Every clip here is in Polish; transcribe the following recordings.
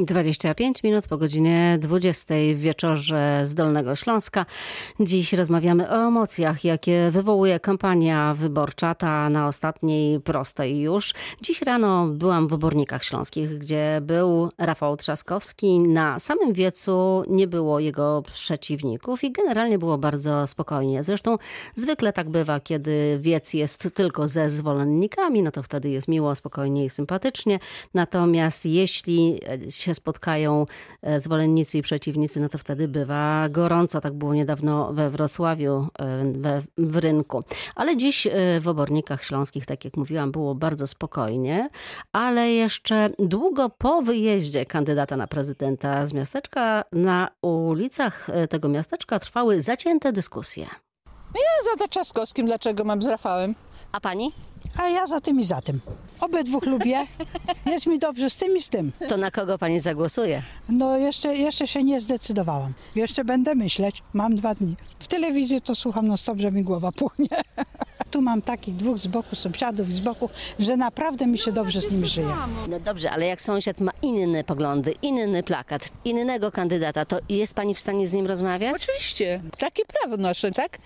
25 minut po godzinie 20 w wieczorze z Dolnego Śląska. Dziś rozmawiamy o emocjach, jakie wywołuje kampania wyborcza, ta na ostatniej prostej już. Dziś rano byłam w Obornikach Śląskich, gdzie był Rafał Trzaskowski. Na samym wiecu nie było jego przeciwników i generalnie było bardzo spokojnie. Zresztą zwykle tak bywa, kiedy wiec jest tylko ze zwolennikami, no to wtedy jest miło, spokojnie i sympatycznie. Natomiast jeśli się spotkają e, zwolennicy i przeciwnicy, no to wtedy bywa gorąco. Tak było niedawno we Wrocławiu, e, we, w rynku. Ale dziś e, w Obornikach Śląskich, tak jak mówiłam, było bardzo spokojnie, ale jeszcze długo po wyjeździe kandydata na prezydenta z miasteczka, na ulicach tego miasteczka trwały zacięte dyskusje. Ja za to Trzaskowskim, dlaczego mam z Rafałem? A pani? A ja za tym i za tym. Obydwóch lubię. Jest mi dobrze z tym i z tym. To na kogo pani zagłosuje? No jeszcze, jeszcze się nie zdecydowałam. Jeszcze będę myśleć. Mam dwa dni. W telewizji to słucham no stop, że mi głowa puchnie. Tu mam takich dwóch z boku sąsiadów z boku, że naprawdę mi się dobrze z nimi żyje. No dobrze, ale jak sąsiad ma inne poglądy, inny plakat, innego kandydata, to jest pani w stanie z nim rozmawiać? Oczywiście. Takie prawo nasze, tak?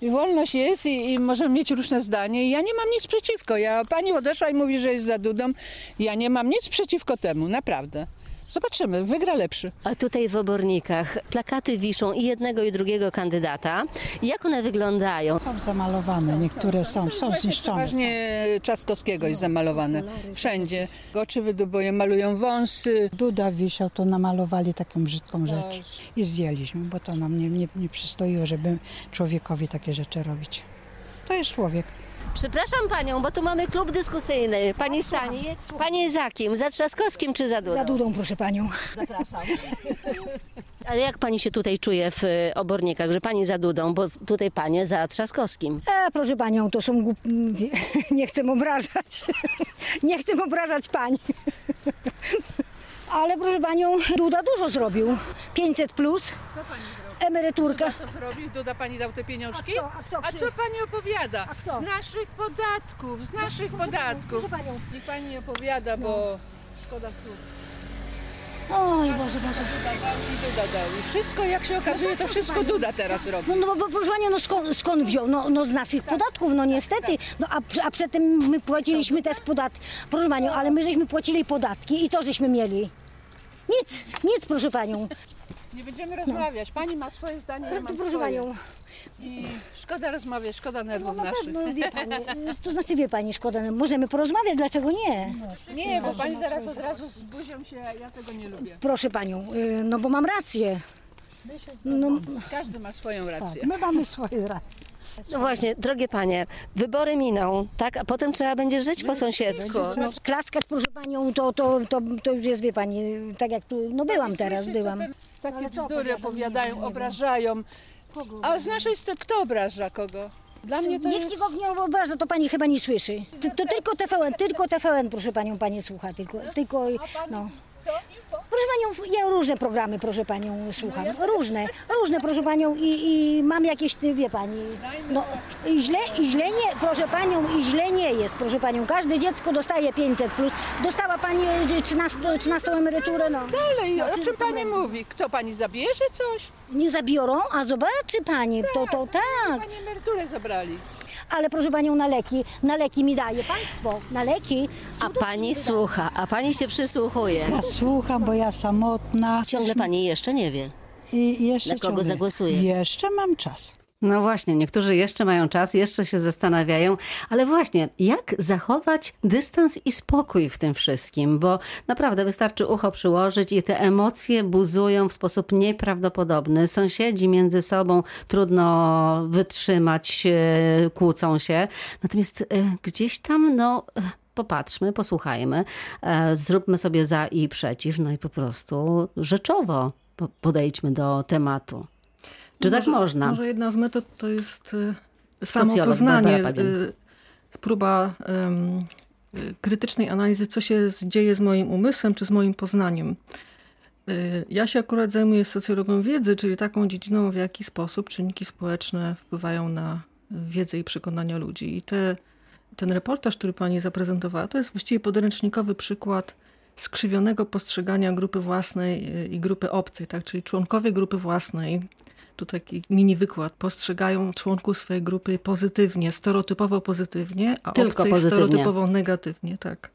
I wolność jest i, i, możemy mieć różne zdanie. I ja nie mam nic przeciwko. Ja, pani odeszła i mówi, że jest za Dudą. Ja nie mam nic przeciwko temu, naprawdę. Zobaczymy, wygra lepszy. A tutaj w obornikach plakaty wiszą i jednego i drugiego kandydata. Jak one wyglądają? Są zamalowane, niektóre są, są zniszczone. Przeważnie Czaskowskiego jest zamalowane. Wszędzie. Oczy wydubują, malują wąsy. Duda wisiał, to namalowali taką brzydką rzecz. I zdjęliśmy, bo to nam nie, nie, nie przystoiło, żeby człowiekowi takie rzeczy robić. To jest człowiek. Przepraszam panią, bo tu mamy klub dyskusyjny. Pani stanie. Pani za kim? Za Trzaskowskim czy za Dudą? Za Dudą, proszę panią. Zapraszam. Ale jak pani się tutaj czuje w y, obornikach, że pani za Dudą, bo tutaj panie za Trzaskowskim? E, proszę panią, to są głup... Nie chcę obrażać. Nie chcę obrażać pani. Ale proszę panią, Duda dużo zrobił. 500 plus. Co pani zrobi? Emeryturka. Duda to zrobił? Duda pani dał te pieniążki? A kto- a kto a co pani opowiada? kto? Z naszych podatków, z naszych proszę panią, podatków. proszę panią. Niech pani nie opowiada, bo szkoda słów. Oj, Boże, Boże. Duda dał i Duda dał. I wszystko, jak się okazuje, to wszystko Duda teraz robi. No, no bo proszę panią, no skąd, skąd wziął? No, no z naszych podatków, no niestety. No a, a przedtem my płaciliśmy też podatki. Proszę panią, ale my żeśmy płacili podatki i co żeśmy mieli? Nic, nic proszę panią. Nie będziemy rozmawiać. Pani ma swoje zdanie, ja To mam proszę swoje. panią. I szkoda rozmawiać, szkoda No nerwów na naszych. pewno, wie pani, to znaczy wie pani, szkoda, możemy porozmawiać, dlaczego nie? Nie, bo pani zaraz od razu z buzią się, ja tego nie lubię. Proszę panią, y, no bo mam rację. No, Każdy ma swoją rację. My mamy swoje racje. No właśnie, drogie panie, wybory miną, tak? A potem trzeba będzie żyć po sąsiedzku. no, klaskać proszę panią, to, to, to, to już jest, wie pani, tak jak tu, no byłam teraz, byłam. ten- Takie bzdury opowiadają, obrażają. A z naszej strony kto obraża kogo? Dla mnie to Nikt jest... nikogo nie obraża, to pani chyba nie słyszy. To, to tylko TVN, tylko TVN, proszę panią, pani słucha, tylko, tylko, no. Co? Proszę panią, ja różne programy, proszę panią, słucham. Różne, różne, proszę panią i, i mam jakieś, wie pani, no i źle, i źle nie, proszę panią, i źle nie jest, proszę panią. Każde dziecko dostaje 500 plus. Dostała pani e, 13, 13 emeryturę, no. Dalej, o czy- czym pani mówi? Kto pani zabierze coś? Nie zabiorą, a zobaczy pani, to, to tak. Pani emeryturę zabrali. Ale proszę panią na leki, na leki mi daje państwo, na leki. A pani słucha, a pani się przysłuchuje. Ja słucham, bo ja samotna. Ciągle pani jeszcze nie wie. I jeszcze Na kogo ciągle- zagłosuje? Jeszcze mam czas. No właśnie, niektórzy jeszcze mają czas, jeszcze się zastanawiają, ale właśnie, jak zachować dystans i spokój w tym wszystkim, bo naprawdę wystarczy ucho przyłożyć i te emocje buzują w sposób nieprawdopodobny. Sąsiedzi między sobą trudno wytrzymać, e, kłócą się, natomiast e, gdzieś tam, no. e, Popatrzmy, posłuchajmy, zróbmy sobie za i przeciw, no i po prostu rzeczowo po- podejdźmy do tematu. Czy tak może, można? Może jedna z metod to jest y, Barbara Pawien. y, próba y, krytycznej analizy, co się dzieje z moim umysłem czy z moim poznaniem. Ja się akurat zajmuję socjologią wiedzy, czyli taką dziedziną, w jaki sposób czynniki społeczne wpływają na wiedzę i przekonania ludzi. I te, ten reportaż, który pani zaprezentowała, to jest właściwie podręcznikowy przykład skrzywionego postrzegania grupy własnej i grupy obcej, tak? Czyli członkowie grupy własnej, tu taki mini wykład, postrzegają członków swojej grupy pozytywnie, stereotypowo pozytywnie, a Tylko obcej pozytywnie. stereotypowo negatywnie, tak.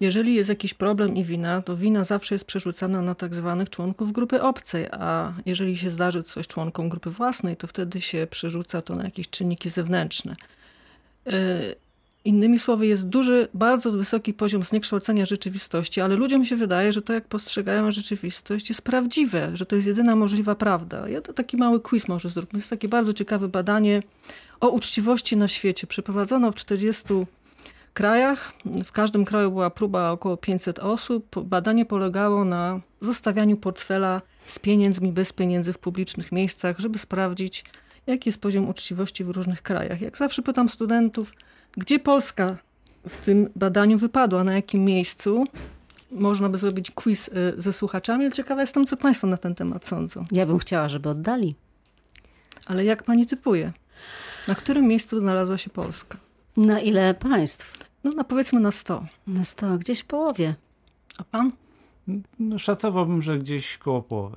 Jeżeli jest jakiś problem i wina, to wina zawsze jest przerzucana na tak zwanych członków grupy obcej, a jeżeli się zdarzy coś członkom grupy własnej, to wtedy się przerzuca to na jakieś czynniki zewnętrzne. Yy, Innymi słowy, jest duży, bardzo wysoki poziom zniekształcenia rzeczywistości, ale ludziom się wydaje, że to, jak postrzegają rzeczywistość, jest prawdziwe, że to jest jedyna możliwa prawda. Ja to taki mały quiz może zróbmy. Jest takie bardzo ciekawe badanie o uczciwości na świecie. Przeprowadzono w 40 krajach. W każdym kraju była próba około 500 osób. Badanie polegało na zostawianiu portfela z pieniędzmi, bez pieniędzy w publicznych miejscach, żeby sprawdzić, jaki jest poziom uczciwości w różnych krajach. Jak zawsze pytam studentów, gdzie Polska w tym badaniu wypadła, na jakim miejscu? Można by zrobić quiz y, ze słuchaczami, ale ciekawa jestem, co Państwo na ten temat sądzą. Ja bym chciała, żeby oddali. Ale jak Pani typuje? Na którym miejscu znalazła się Polska? Na ile państw? No, na powiedzmy na 100. Na sto, gdzieś w połowie. A Pan? No, szacowałbym, że gdzieś koło połowy.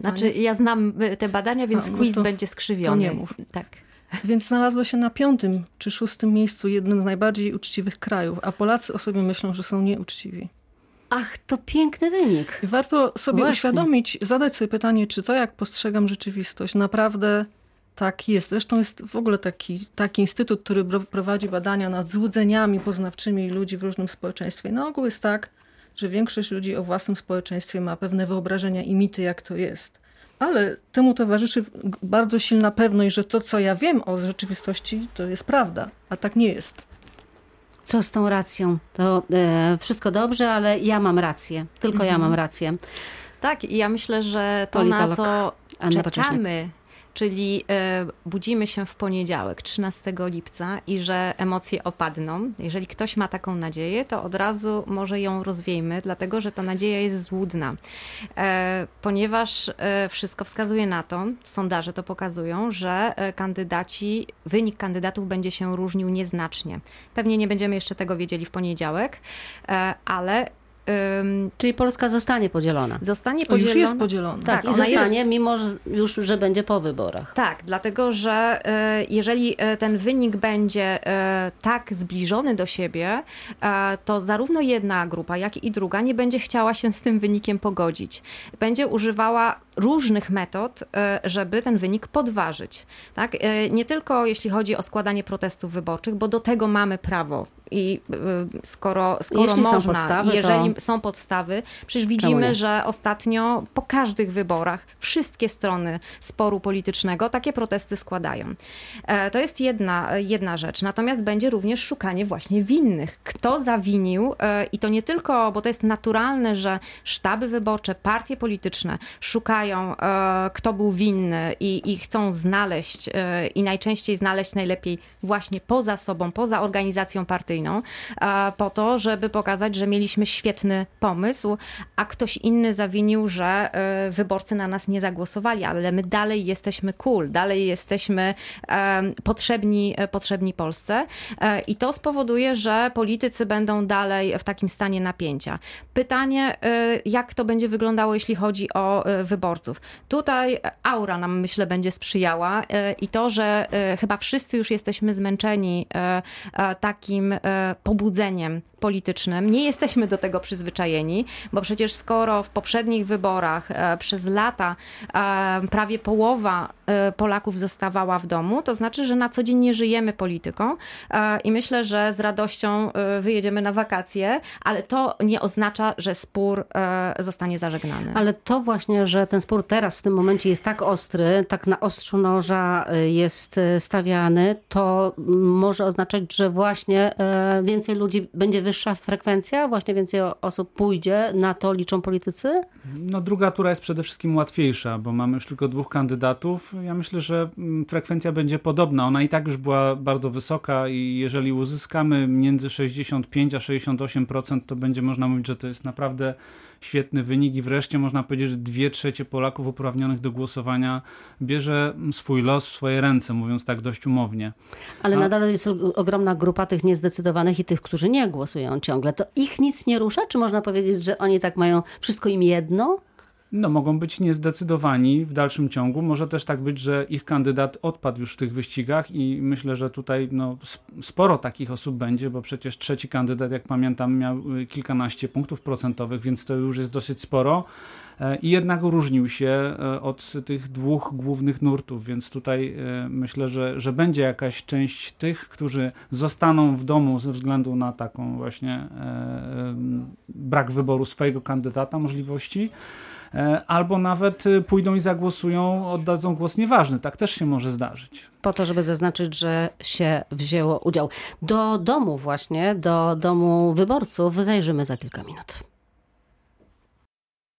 Znaczy, ja znam y, te badania, więc A, no quiz to- będzie skrzywiony. to nie mów. Tak. Więc znalazła się na piątym czy szóstym miejscu, jednym z najbardziej uczciwych krajów, a Polacy o sobie myślą, że są nieuczciwi. Ach, to piękny wynik. Warto sobie Właśnie. uświadomić, zadać sobie pytanie, czy to, jak postrzegam rzeczywistość, naprawdę tak jest. Zresztą jest w ogóle taki, taki instytut, który prowadzi badania nad złudzeniami poznawczymi ludzi w różnym społeczeństwie. Na ogół jest tak, że większość ludzi o własnym społeczeństwie ma pewne wyobrażenia i mity, jak to jest. Ale temu towarzyszy bardzo silna pewność, że to, co ja wiem o rzeczywistości, to jest prawda, a tak nie jest. Co z tą racją? To e, wszystko dobrze, ale ja mam rację. Tylko ja mam rację. Tak, i ja myślę, że to Politolog na co czekamy, czyli e, budzimy się w poniedziałek, 13 lipca i że emocje opadną. Jeżeli ktoś ma taką nadzieję, to od razu może ją rozwiejmy, dlatego że ta nadzieja jest złudna. E, ponieważ e, wszystko wskazuje na to, sondaże to pokazują, że kandydaci, wynik kandydatów będzie się różnił nieznacznie. Pewnie nie będziemy jeszcze tego wiedzieli w poniedziałek, ale Czyli Polska zostanie podzielona. zostanie To podzielona. już jest podzielone. Tak, Tak, i zostanie, jest- mimo że już, że będzie po wyborach. Tak, dlatego że e, jeżeli e, ten wynik będzie e, tak zbliżony do siebie, to zarówno jedna grupa, jak i druga nie będzie chciała się z tym wynikiem pogodzić. Będzie używała różnych metod, żeby ten wynik podważyć. Tak? Nie tylko jeśli chodzi o składanie protestów wyborczych, bo do tego mamy prawo. I e, skoro, skoro Jeśli są można, podstawy, jeżeli to- są podstawy, przecież widzimy, że ostatnio po każdych wyborach wszystkie strony sporu politycznego takie protesty składają. E, To jest jedna, jedna rzecz. Natomiast będzie również szukanie właśnie winnych. Kto zawinił e, i to nie tylko, bo to jest naturalne, że sztaby wyborcze, partie polityczne szukają, e, kto był winny i, i chcą znaleźć i najczęściej znaleźć najlepiej właśnie poza sobą, poza organizacją partyjną, po to, żeby pokazać, że mieliśmy świetny pomysł, a ktoś inny zawinił, że e, wyborcy na nas nie zagłosowali, ale my dalej jesteśmy cool, dalej jesteśmy potrzebni, e, potrzebni Polsce E, i to spowoduje, że politycy będą dalej w takim stanie napięcia. Pytanie, e, jak to będzie wyglądało, jeśli chodzi o e, wyborców. Tutaj aura nam, myślę, będzie sprzyjała i to, że chyba wszyscy już jesteśmy zmęczeni takim pobudzeniem politycznym. Nie jesteśmy do tego przyzwyczajeni, bo przecież skoro w poprzednich wyborach e, przez lata e, prawie połowa e, Polaków zostawała w domu, to znaczy, że na co dzień nie żyjemy polityką e, i myślę, że z radością e, wyjedziemy na wakacje, ale to nie oznacza, że spór e, zostanie zażegnany. Ale to właśnie, że ten spór teraz w tym momencie jest tak ostry, tak na ostrzu noża jest stawiany, to może oznaczać, że właśnie więcej ludzi, będzie wyższa frekwencja, właśnie więcej osób pójdzie, na to liczą politycy? No druga tura jest przede wszystkim łatwiejsza, bo mamy już tylko dwóch kandydatów. Ja myślę, że mm, frekwencja będzie podobna. Ona i tak już była bardzo wysoka i jeżeli uzyskamy między 65 a 68%, to będzie można mówić, że to jest naprawdę świetny wynik i wreszcie można powiedzieć, że dwie trzecie Polaków uprawnionych do głosowania bierze swój los w swoje ręce, mówiąc tak dość umownie. Ale A- nadal jest ogromna grupa tych niezdecydowanych zdecydowanych i tych, którzy nie głosują ciągle. To ich nic nie rusza? Czy można powiedzieć, że oni tak mają wszystko im jedno? No, mogą być niezdecydowani w dalszym ciągu. Może też tak być, że ich kandydat odpadł już w tych wyścigach i myślę, że tutaj no, sporo takich osób będzie, bo przecież trzeci kandydat, jak pamiętam, miał y, kilkanaście punktów procentowych, więc to już jest dosyć sporo. E, I jednak różnił się e, od tych dwóch głównych nurtów, więc tutaj e, myślę, że, że będzie jakaś część tych, którzy zostaną w domu ze względu na taką właśnie brak wyboru swojego kandydata, możliwości. E, albo nawet y, pójdą i zagłosują, oddadzą głos nieważny. Tak też się może zdarzyć. Po to, żeby zaznaczyć, że się wzięło udział. Do domu właśnie, do domu wyborców zajrzymy za kilka minut.